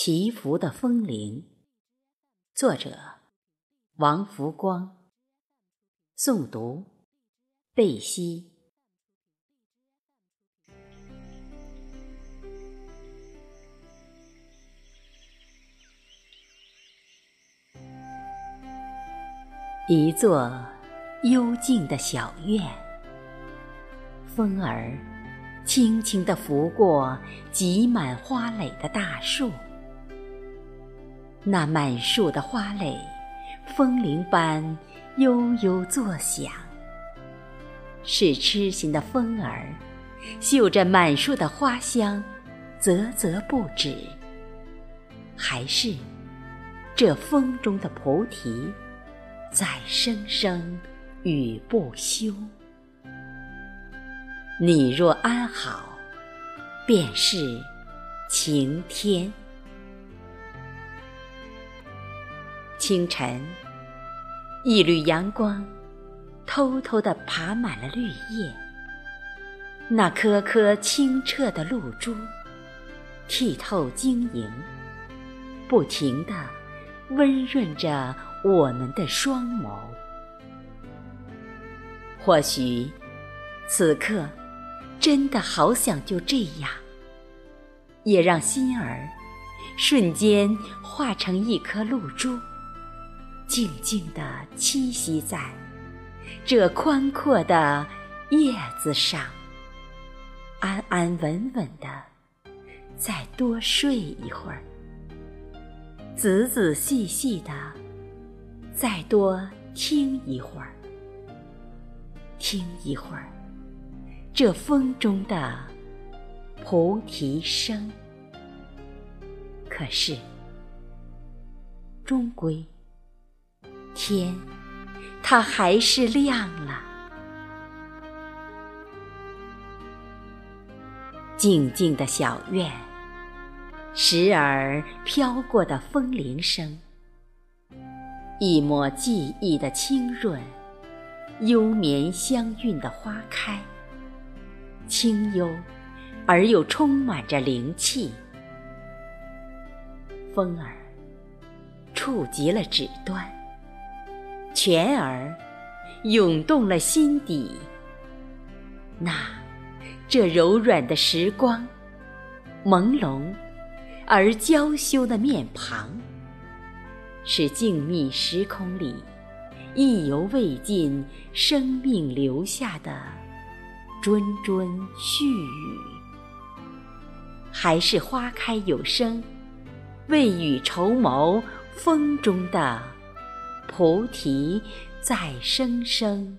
祈福的风铃，作者王福光，诵读贝西。一座幽静的小院，风儿轻轻地拂过挤满花蕾的大树。那满树的花蕾，风铃般悠悠作响。是痴心的风儿，嗅着满树的花香，啧啧不止。还是这风中的菩提，在声声语不休。你若安好，便是晴天。清晨，一缕阳光偷偷地爬满了绿叶。那颗颗清澈的露珠，剔透晶莹，不停地温润着我们的双眸。或许，此刻真的好想就这样，也让心儿瞬间化成一颗露珠。静静地栖息在这宽阔的叶子上，安安稳稳地再多睡一会儿，仔仔细细地再多听一会儿，听一会儿这风中的菩提声。可是，终归。天，它还是亮了。静静的小院，时而飘过的风铃声，一抹记忆的清润，幽绵香韵的花开，清幽而又充满着灵气。风儿触及了指端。泉儿涌动了心底，那这柔软的时光，朦胧而娇羞的面庞，是静谧时空里意犹未尽生命留下的谆谆絮语，还是花开有声，未雨绸缪风中的。菩提在声声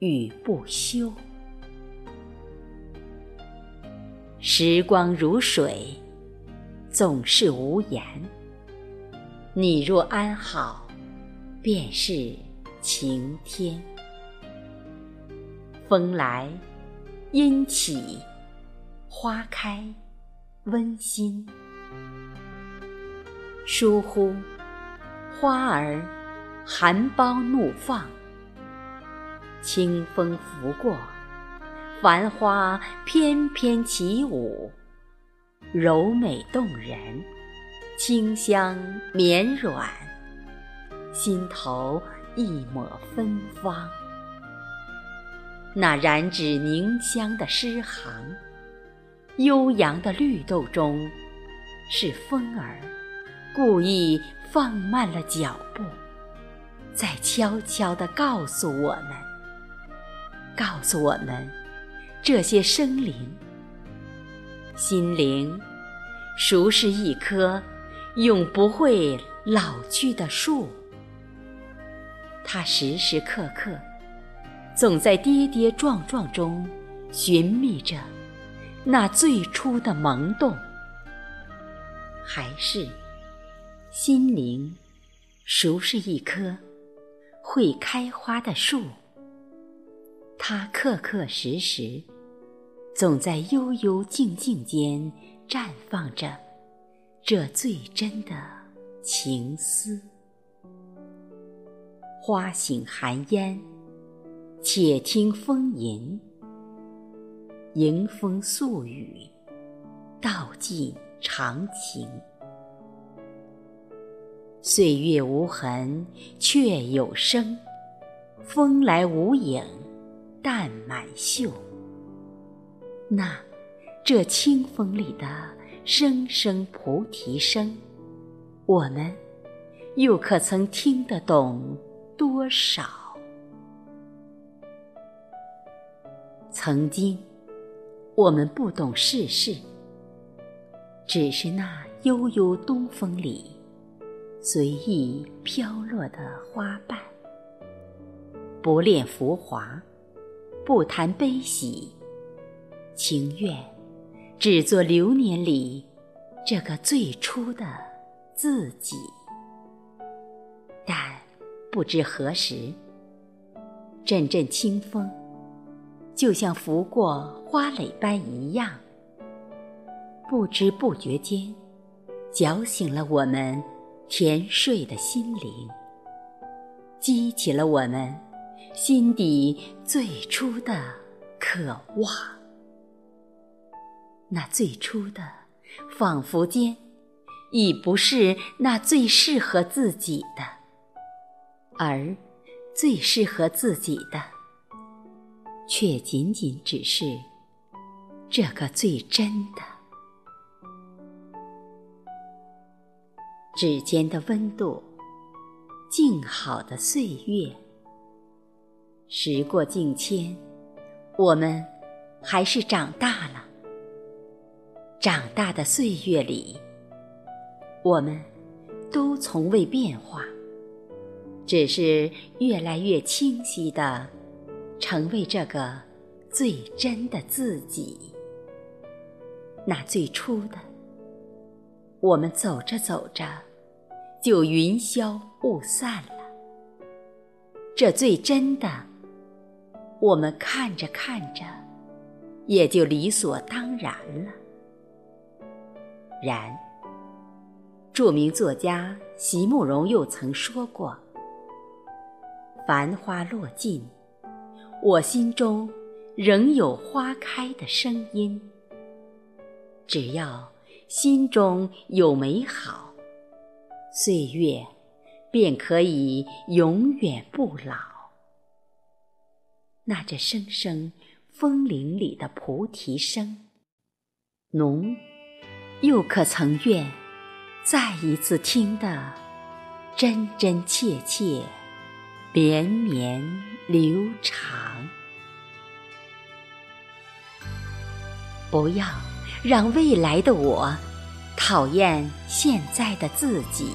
语不休，时光如水，总是无言。你若安好，便是晴天。风来，阴起，花开，温馨。疏忽，花儿。含苞怒放，清风拂过，繁花翩翩起舞，柔美动人，清香绵软，心头一抹芬芳。那染指凝香的诗行，悠扬的绿豆中，是风儿故意放慢了脚步。在悄悄地告诉我们，告诉我们，这些生灵，心灵，孰是一棵永不会老去的树？它时时刻刻，总在跌跌撞撞中寻觅着那最初的萌动。还是，心灵，孰是一棵？会开花的树，它刻刻时时，总在悠悠静静间绽放着这最真的情思。花醒寒烟，且听风吟，迎风宿雨，道尽长情。岁月无痕却有声，风来无影淡满袖。那这清风里的声声菩提声，我们又可曾听得懂多少？曾经，我们不懂世事，只是那悠悠东风里随意飘落的花瓣，不恋浮华，不谈悲喜。情愿只做流年里这个最初的自己，但不知何时，阵阵清风就像拂过花蕾般一样，不知不觉间搅醒了我们甜睡的心灵，激起了我们心底最初的渴望。那最初的，仿佛间，已不是那最适合自己的，而最适合自己的，却仅仅只是这个最真的。指尖的温度，静好的岁月，时过境迁，我们还是长大了。长大的岁月里，我们都从未变化，只是越来越清晰的成为这个最真的自己。那最初的，我们走着走着就云消雾散了；这最真的，我们看着看着也就理所当然了。然，著名作家席慕容又曾说过：“繁花落尽，我心中仍有花开的声音。只要心中有美好，岁月便可以永远不老。那这声声风铃里的菩提声，侬。”又可曾愿再一次听得真真切切、绵绵流长？不要让未来的我讨厌现在的自己。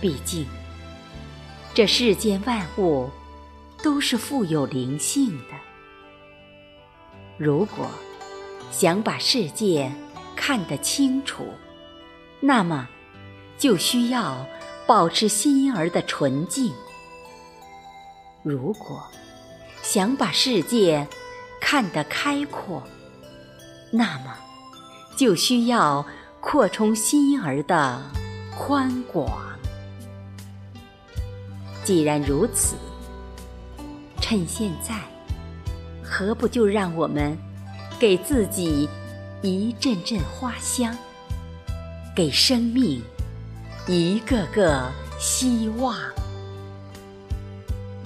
毕竟，这世间万物都是富有灵性的。如果想把世界，看得清楚，那么就需要保持心儿的纯净。如果想把世界看得开阔，那么就需要扩充心儿的宽广。既然如此，趁现在，何不就让我们给自己？一阵阵花香，给生命一个个希望。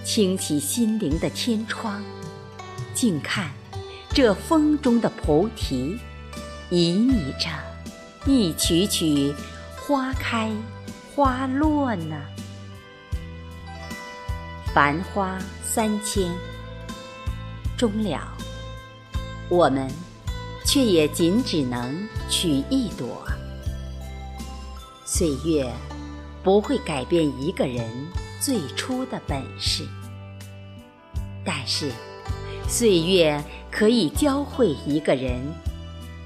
清起心灵的天窗，静看这风中的菩提，旖旎着一曲曲花开花落呢。繁花三千，终了，我们。却也仅只能取一朵。岁月不会改变一个人最初的本事，但是岁月可以教会一个人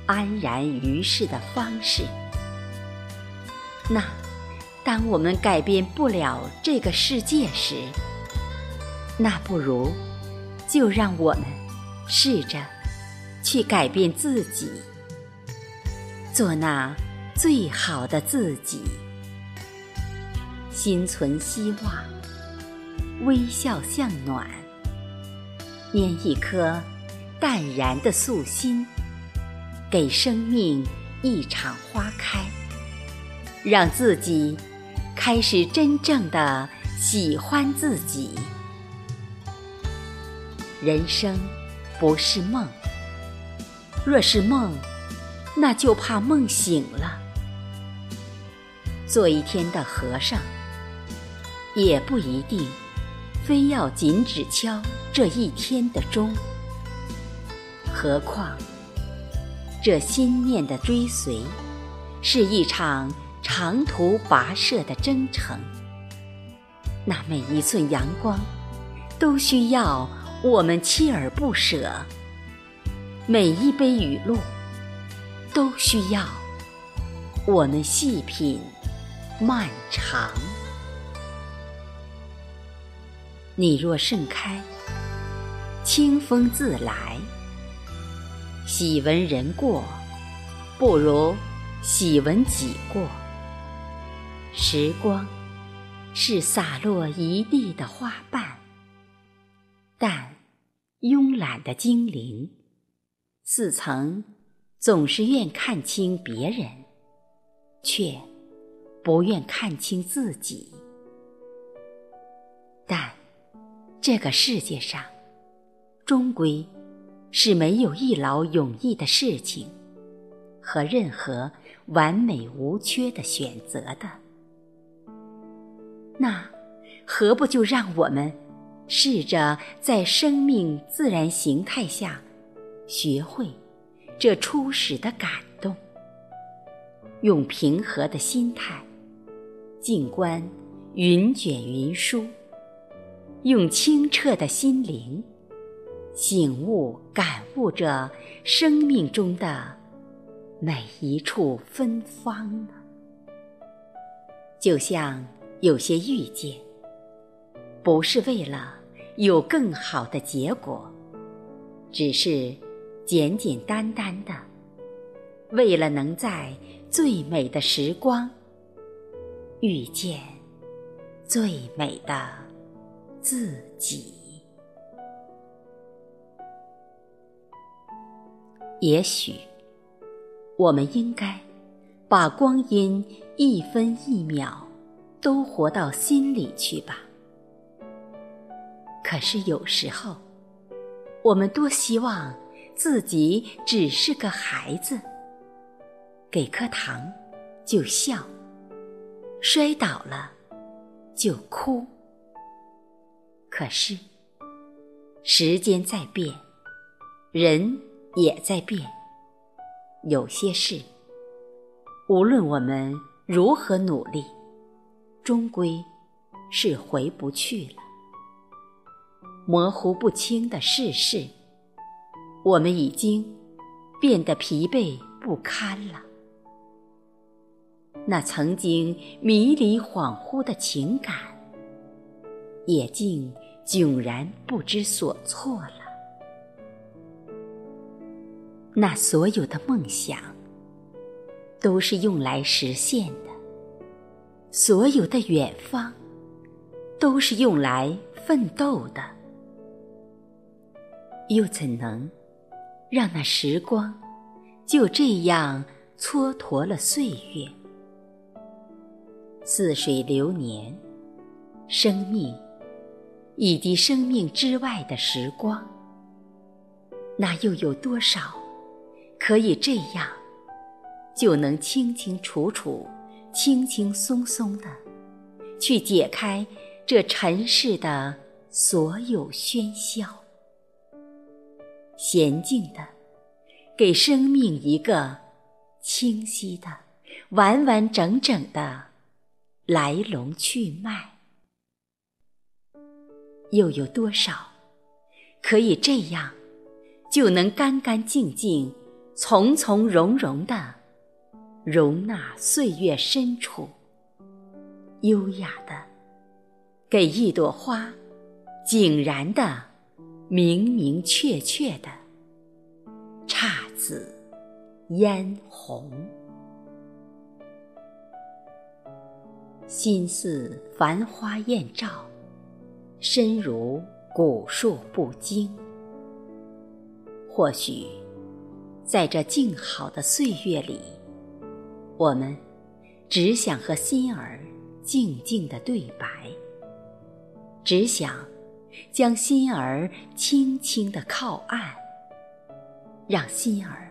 安然于世的方式。那当我们改变不了这个世界时，那不如就让我们试着。去改变自己，做那最好的自己。心存希望，微笑向暖，拈一颗淡然的素心，给生命一场花开，让自己开始真正的喜欢自己。人生不是梦，若是梦，那就怕梦醒了。做一天的和尚，也不一定非要紧只敲这一天的钟。何况，这心念的追随，是一场长途跋涉的征程。那每一寸阳光，都需要我们锲而不舍；每一杯雨露，都需要我们细品漫长。你若盛开，清风自来。喜闻人过，不如喜闻己过。时光是洒落一地的花瓣，但慵懒的精灵似曾总是愿看清别人，却不愿看清自己。但这个世界上，终归。是没有一劳永逸的事情，和任何完美无缺的选择的。那何不就让我们试着在生命自然形态下，学会这初始的感动，用平和的心态静观云卷云舒，用清澈的心灵。醒悟、感悟着生命中的每一处芬芳？就像有些遇见，不是为了有更好的结果，只是简简单单的为了能在最美的时光遇见最美的自己。也许，我们应该把光阴一分一秒都活到心里去吧。可是有时候，我们多希望自己只是个孩子，给颗糖就笑，摔倒了就哭。可是，时间在变，人。也在变，有些事，无论我们如何努力，终归是回不去了。模糊不清的世事，我们已经变得疲惫不堪了。那曾经迷离恍惚的情感，也竟迥然不知所措了。那所有的梦想，都是用来实现的；所有的远方，都是用来奋斗的。又怎能让那时光就这样蹉跎了岁月？似水流年，生命以及生命之外的时光，那又有多少？可以这样，就能清清楚楚、轻轻松松的，去解开这尘世的所有喧嚣，娴静的，给生命一个清晰的、完完整整的来龙去脉。又有多少可以这样，就能干干净净？从从容容的容纳岁月深处，优雅的给一朵花井然的明明确确的姹紫嫣红，心似繁花艳照，身如古树不惊。或许。在这静好的岁月里，我们只想和心儿静静的对白，只想将心儿轻轻的靠岸，让心儿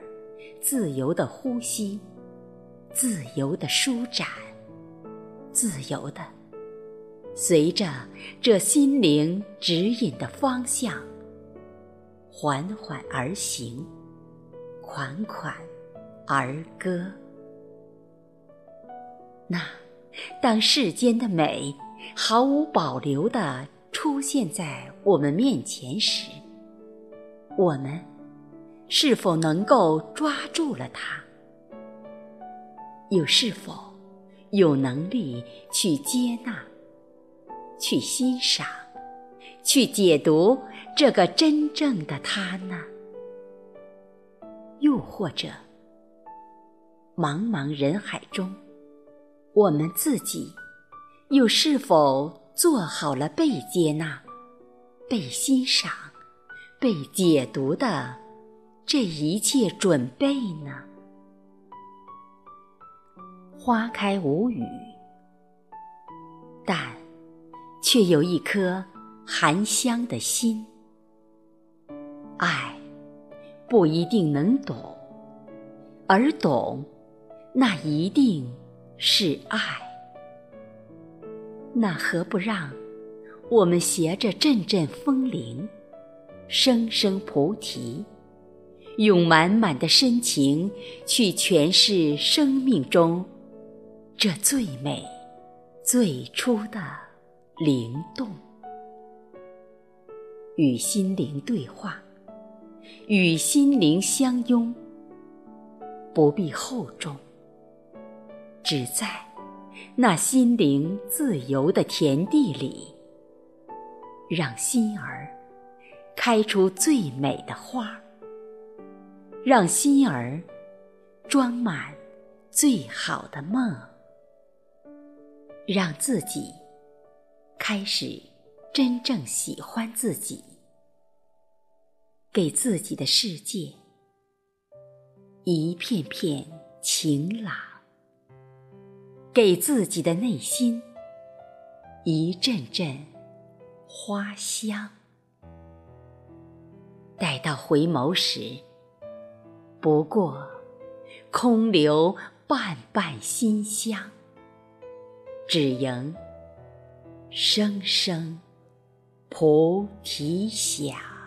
自由的呼吸，自由的舒展，自由的随着这心灵指引的方向，缓缓而行，款款而歌。那。当世间的美毫无保留地出现在我们面前时，我们是否能够抓住了它？又是否有能力去接纳、去欣赏、去解读这个真正的它呢？又或者，茫茫人海中？我们自己又是否做好了被接纳、被欣赏、被解读的这一切准备呢？花开无语，但却有一颗含香的心。爱不一定能懂，而懂，那一定。是爱，那何不让我们携着阵阵风铃，声声菩提，用满满的深情去诠释生命中这最美、最初的灵动，与心灵对话，与心灵相拥，不必厚重。只在那心灵自由的田地里，让心儿开出最美的花，让心儿装满最好的梦，让自己开始真正喜欢自己，给自己的世界一片片晴朗。给自己的内心一阵阵花香，待到回眸时，不过空留半瓣馨香，只迎声声菩提响。